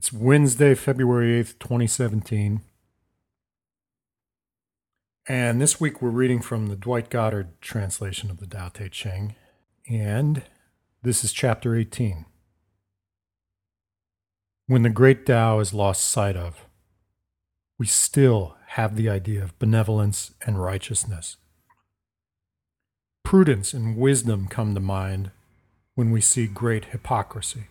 It's Wednesday, February 8th, 2017. And this week we're reading from the Dwight Goddard translation of the Tao Te Ching. And this is chapter 18. When the great Tao is lost sight of, we still have the idea of benevolence and righteousness. Prudence and wisdom come to mind when we see great hypocrisy.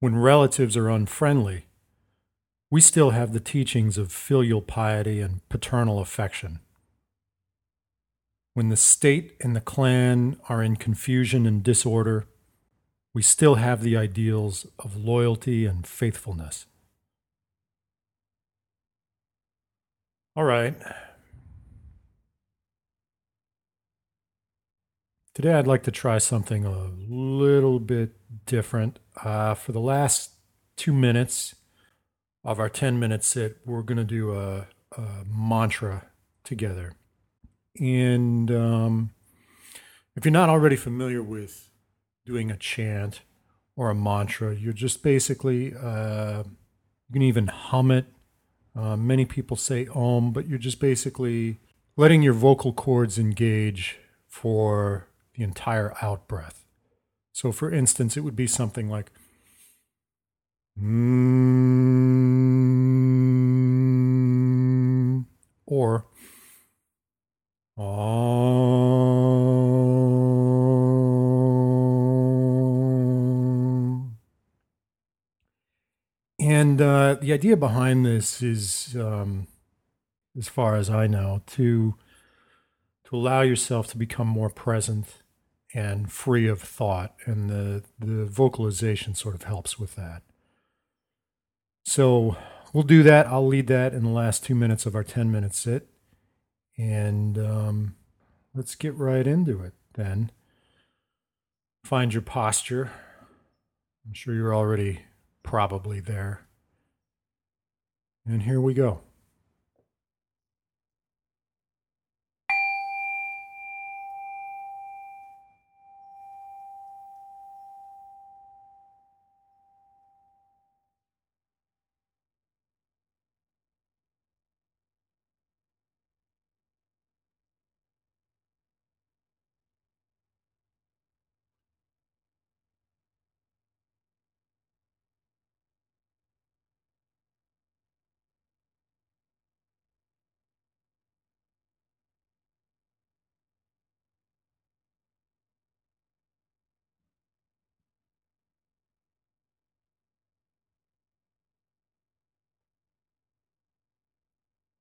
When relatives are unfriendly, we still have the teachings of filial piety and paternal affection. When the state and the clan are in confusion and disorder, we still have the ideals of loyalty and faithfulness. All right. Today, I'd like to try something a little bit different. Uh, for the last two minutes of our 10 minute sit, we're going to do a, a, mantra together. And um, if you're not already familiar with doing a chant or a mantra, you're just basically, uh, you can even hum it. Uh, many people say om, but you're just basically letting your vocal cords engage for the entire out breath. So, for instance, it would be something like, mm, or, And uh, the idea behind this is, um, as far as I know, to to allow yourself to become more present and free of thought. And the, the vocalization sort of helps with that. So we'll do that. I'll lead that in the last two minutes of our 10 minute sit. And um, let's get right into it then. Find your posture. I'm sure you're already probably there. And here we go.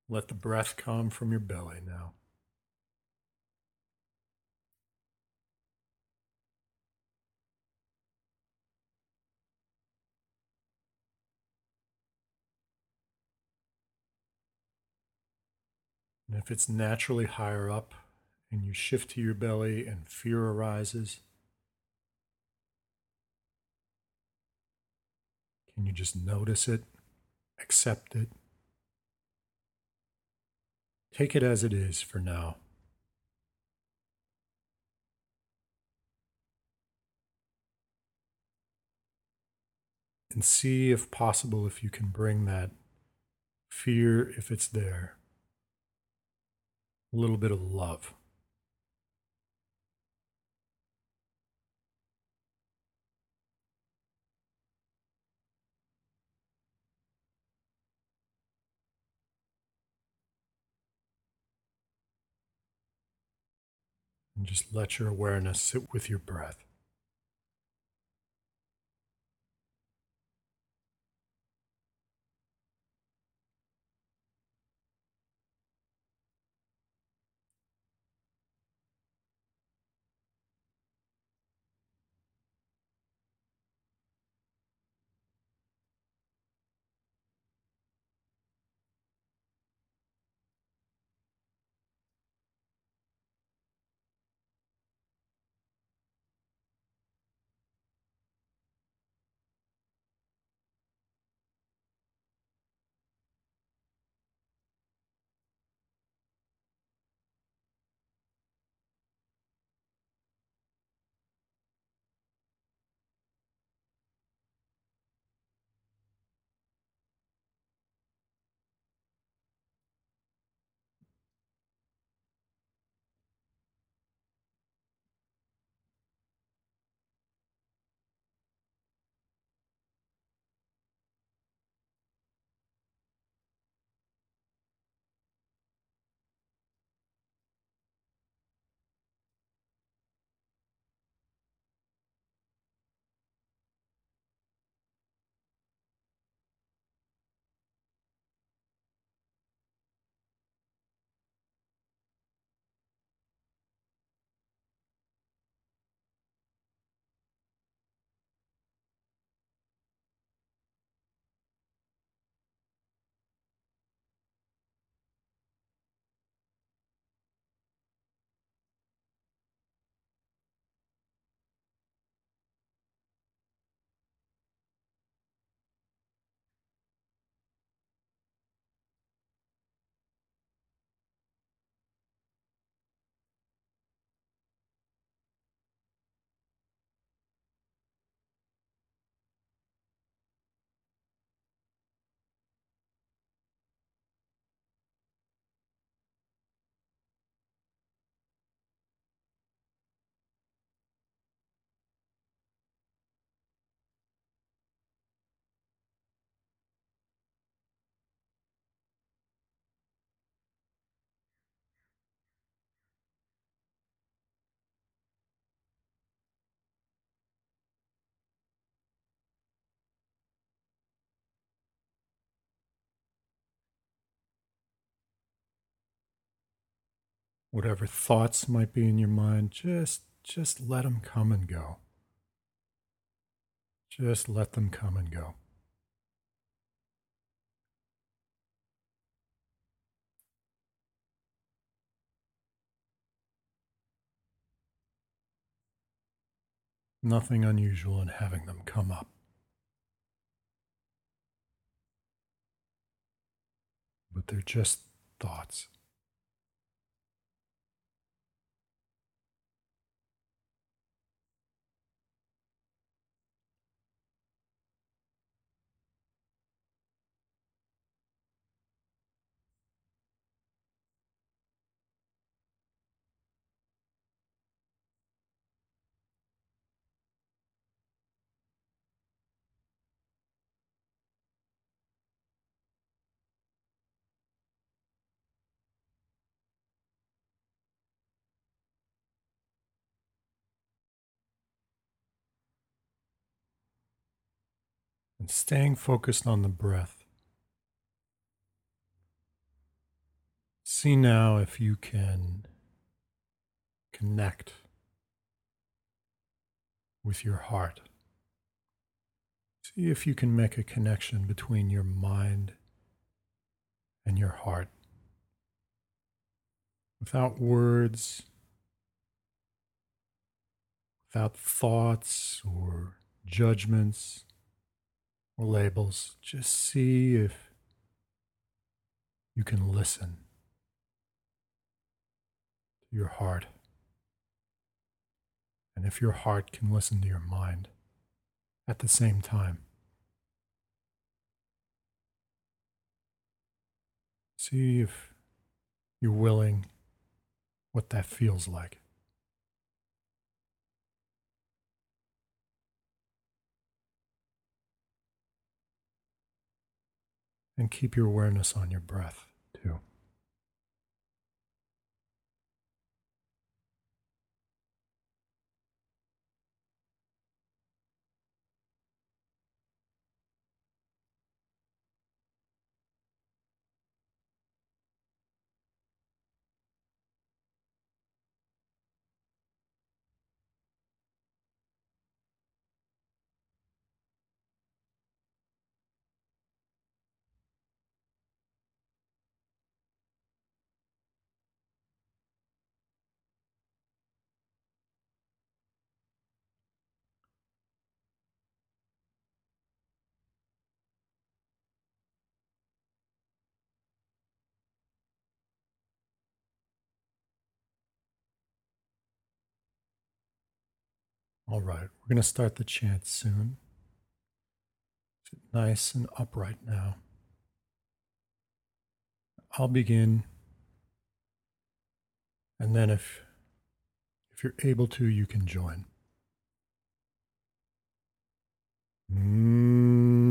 Let the breath come from your belly now. And if it's naturally higher up and you shift to your belly and fear arises, can you just notice it, accept it? Take it as it is for now. And see if possible if you can bring that fear, if it's there, a little bit of love. And just let your awareness sit with your breath. Whatever thoughts might be in your mind, just just let them come and go. Just let them come and go. Nothing unusual in having them come up. But they're just thoughts. And staying focused on the breath. See now if you can connect with your heart. See if you can make a connection between your mind and your heart without words, without thoughts or judgments labels. Just see if you can listen to your heart. And if your heart can listen to your mind at the same time. See if you're willing what that feels like. And keep your awareness on your breath, too. All right, we're going to start the chant soon. Sit nice and upright now. I'll begin, and then if if you're able to, you can join. Mm.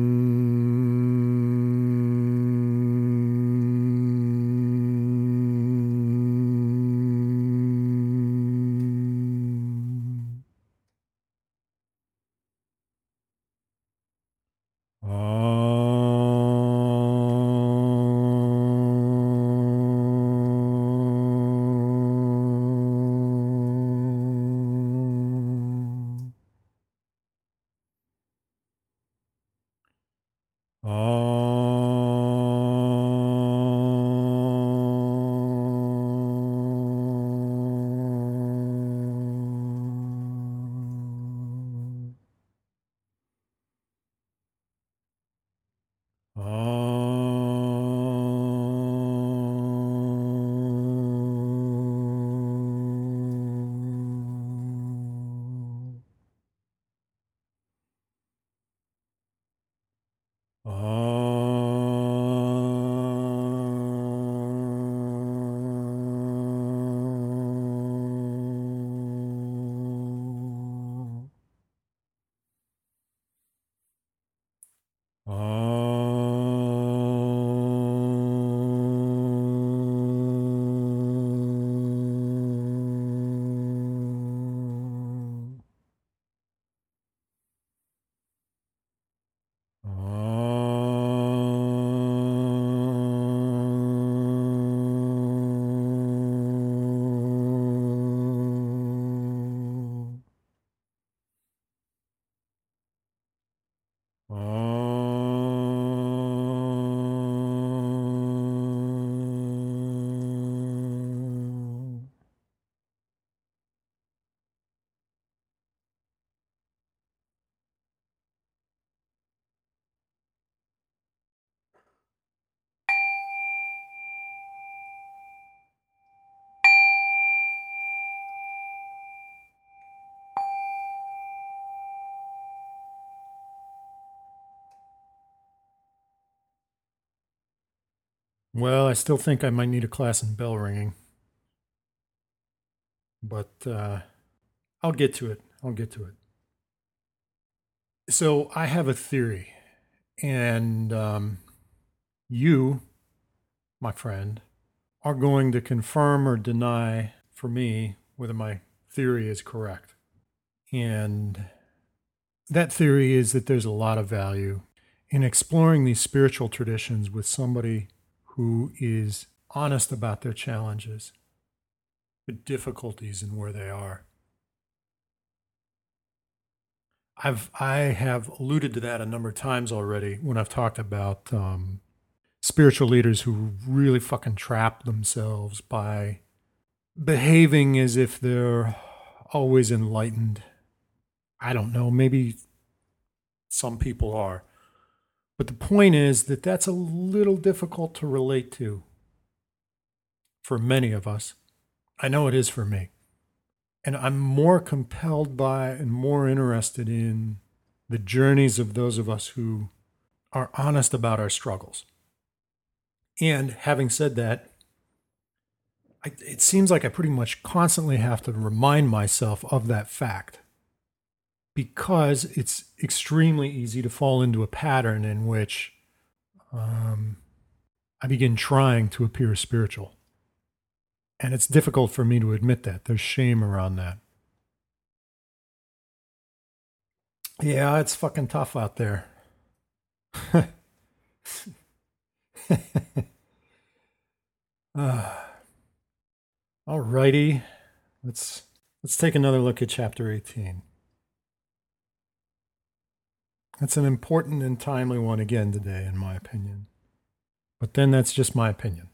Well, I still think I might need a class in bell ringing. But uh, I'll get to it. I'll get to it. So I have a theory, and um, you, my friend, are going to confirm or deny for me whether my theory is correct. And that theory is that there's a lot of value in exploring these spiritual traditions with somebody who is honest about their challenges, the difficulties, and where they are. I've I have alluded to that a number of times already when I've talked about um, spiritual leaders who really fucking trap themselves by behaving as if they're always enlightened. I don't know, maybe some people are. But the point is that that's a little difficult to relate to for many of us. I know it is for me. And I'm more compelled by and more interested in the journeys of those of us who are honest about our struggles. And having said that, I, it seems like I pretty much constantly have to remind myself of that fact because it's extremely easy to fall into a pattern in which um, I begin trying to appear spiritual. And it's difficult for me to admit that. There's shame around that. Yeah, it's fucking tough out there. uh, all righty. Let's let's take another look at chapter 18. That's an important and timely one again today, in my opinion. But then that's just my opinion.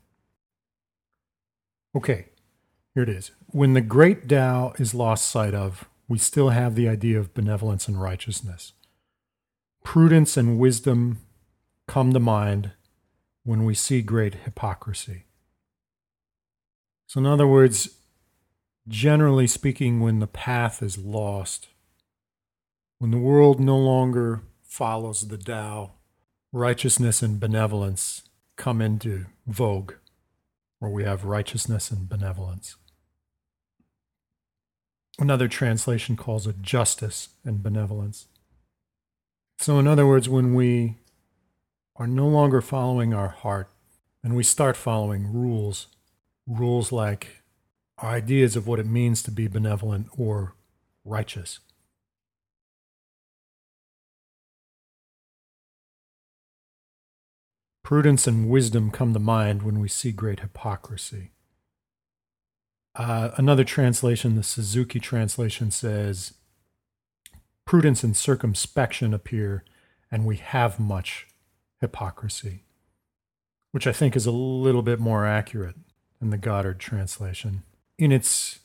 Okay, here it is. When the great Tao is lost sight of, we still have the idea of benevolence and righteousness. Prudence and wisdom come to mind when we see great hypocrisy. So, in other words, generally speaking, when the path is lost, when the world no longer follows the Tao, righteousness and benevolence come into vogue, where we have righteousness and benevolence. Another translation calls it justice and benevolence. So, in other words, when we are no longer following our heart and we start following rules, rules like our ideas of what it means to be benevolent or righteous, Prudence and wisdom come to mind when we see great hypocrisy. Uh, another translation, the Suzuki translation, says, Prudence and circumspection appear, and we have much hypocrisy, which I think is a little bit more accurate than the Goddard translation in its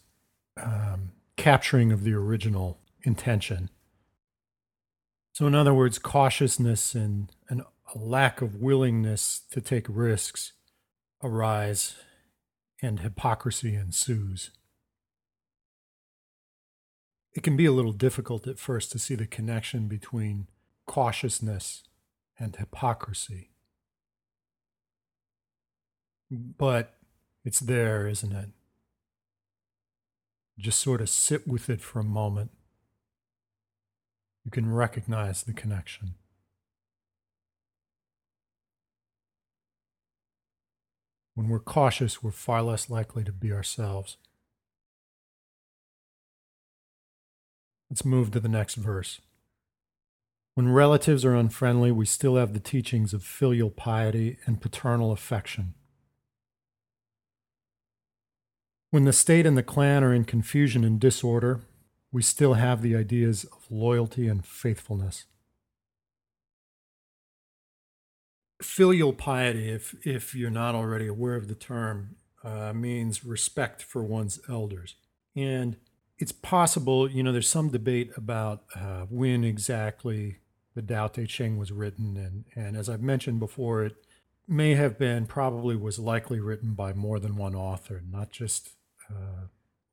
um, capturing of the original intention. So, in other words, cautiousness and an a lack of willingness to take risks arise and hypocrisy ensues. It can be a little difficult at first to see the connection between cautiousness and hypocrisy. But it's there, isn't it? Just sort of sit with it for a moment. You can recognize the connection. When we're cautious, we're far less likely to be ourselves. Let's move to the next verse. When relatives are unfriendly, we still have the teachings of filial piety and paternal affection. When the state and the clan are in confusion and disorder, we still have the ideas of loyalty and faithfulness. Filial piety, if if you're not already aware of the term, uh, means respect for one's elders, and it's possible. You know, there's some debate about uh, when exactly the Tao Te Ching was written, and and as I've mentioned before, it may have been, probably was likely written by more than one author, not just uh,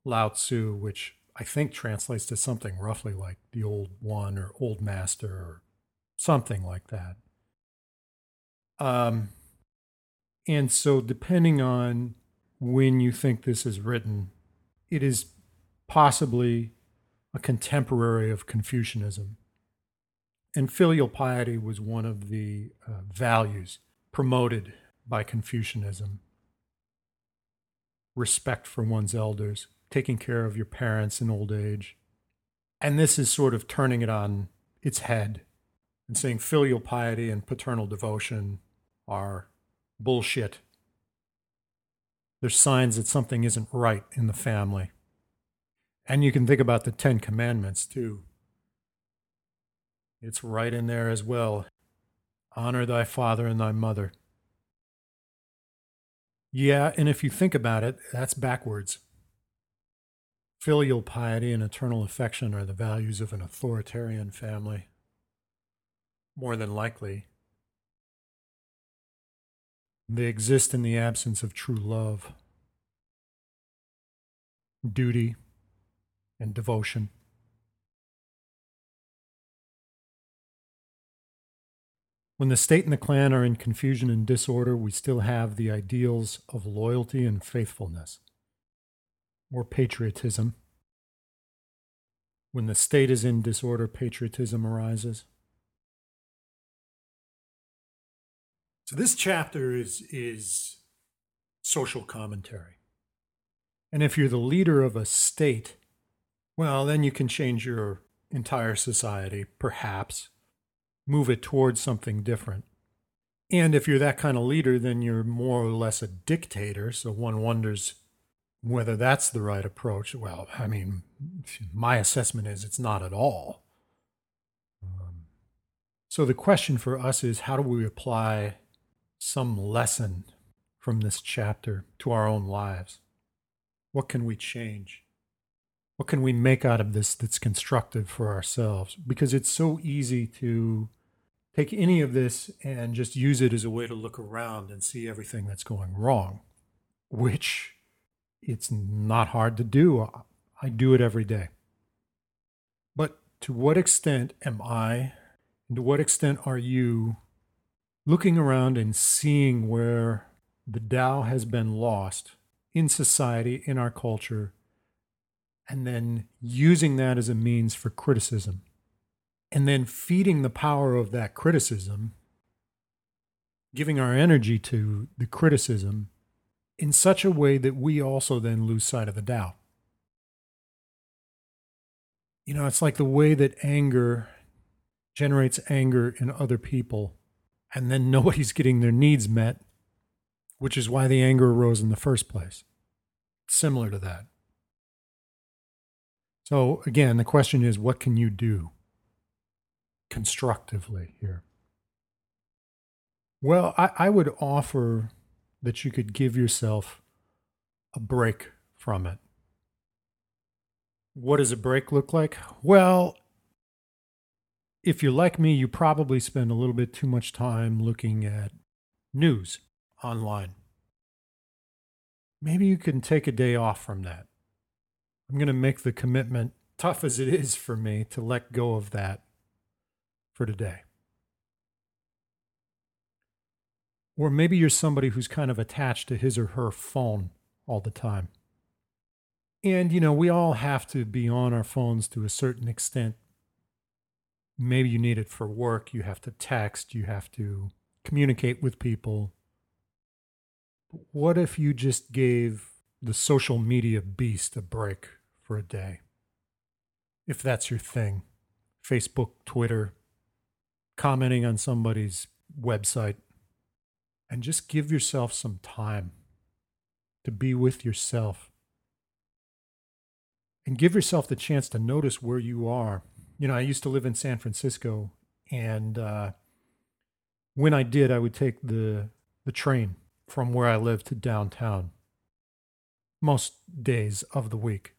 Lao Tzu, which I think translates to something roughly like the Old One or Old Master or something like that. Um, And so, depending on when you think this is written, it is possibly a contemporary of Confucianism. And filial piety was one of the uh, values promoted by Confucianism respect for one's elders, taking care of your parents in old age. And this is sort of turning it on its head and saying filial piety and paternal devotion are bullshit. There's signs that something isn't right in the family. And you can think about the Ten Commandments too. It's right in there as well. Honor thy father and thy mother. Yeah, and if you think about it, that's backwards. Filial piety and eternal affection are the values of an authoritarian family. More than likely, they exist in the absence of true love, duty, and devotion. When the state and the clan are in confusion and disorder, we still have the ideals of loyalty and faithfulness, or patriotism. When the state is in disorder, patriotism arises. So this chapter is, is social commentary. And if you're the leader of a state, well, then you can change your entire society, perhaps, move it towards something different. And if you're that kind of leader, then you're more or less a dictator. So one wonders whether that's the right approach. Well, I mean, my assessment is it's not at all. Um, so the question for us is how do we apply some lesson from this chapter to our own lives? What can we change? What can we make out of this that's constructive for ourselves? Because it's so easy to take any of this and just use it as a way to look around and see everything that's going wrong, which it's not hard to do. I do it every day. But to what extent am I, and to what extent are you looking around and seeing where the Tao has been lost in society, in our culture, and then using that as a means for criticism. And then feeding the power of that criticism, giving our energy to the criticism in such a way that we also then lose sight of the Tao. You know, it's like the way that anger generates anger in other people, and then nobody's getting their needs met, which is why the anger arose in the first place. Similar to that. So, again, the question is what can you do constructively here? Well, I, I, would offer that you could give yourself a break from it. What does a break look like? Well, if you're like me, you probably spend a little bit too much time looking at news online. Maybe you can take a day off from that. I'm going to make the commitment, tough as it is for me, to let go of that for today. Or maybe you're somebody who's kind of attached to his or her phone all the time. And, you know, we all have to be on our phones to a certain extent. Maybe you need it for work, you have to text, you have to communicate with people. what if you just gave the social media beast a break for a day. If that's your thing, Facebook, Twitter, commenting on somebody's website, and just give yourself some time to be with yourself. And give yourself the chance to notice where you are. You know, I used to live in San Francisco, and uh, when I did, I would take the the train from where I lived to downtown most days of the week.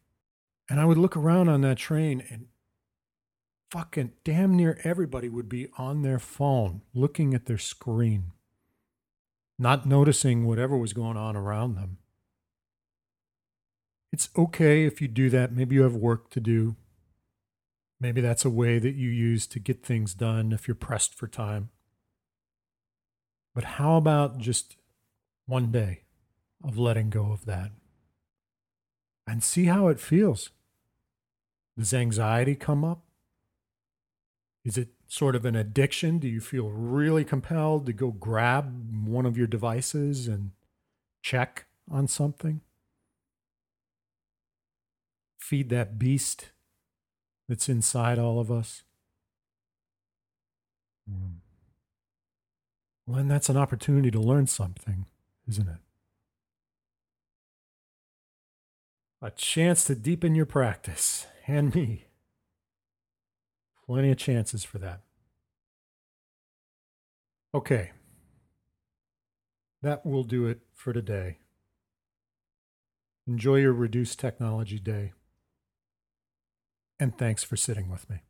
And I would look around on that train and fucking damn near everybody would be on their phone looking at their screen, not noticing whatever was going on around them. It's okay if you do that. Maybe you have work to do. Maybe that's a way that you use to get things done if you're pressed for time. But how about just one day of letting go of that and see how it feels. Does anxiety come up? Is it sort of an addiction? Do you feel really compelled to go grab one of your devices and check on something? Feed that beast that's inside all of us? Mm. Well, and that's an opportunity to learn something, isn't it? A chance to deepen your practice, and me. Plenty of chances for that. Okay. That will do it for today. Enjoy your reduced technology day. And thanks for sitting with me.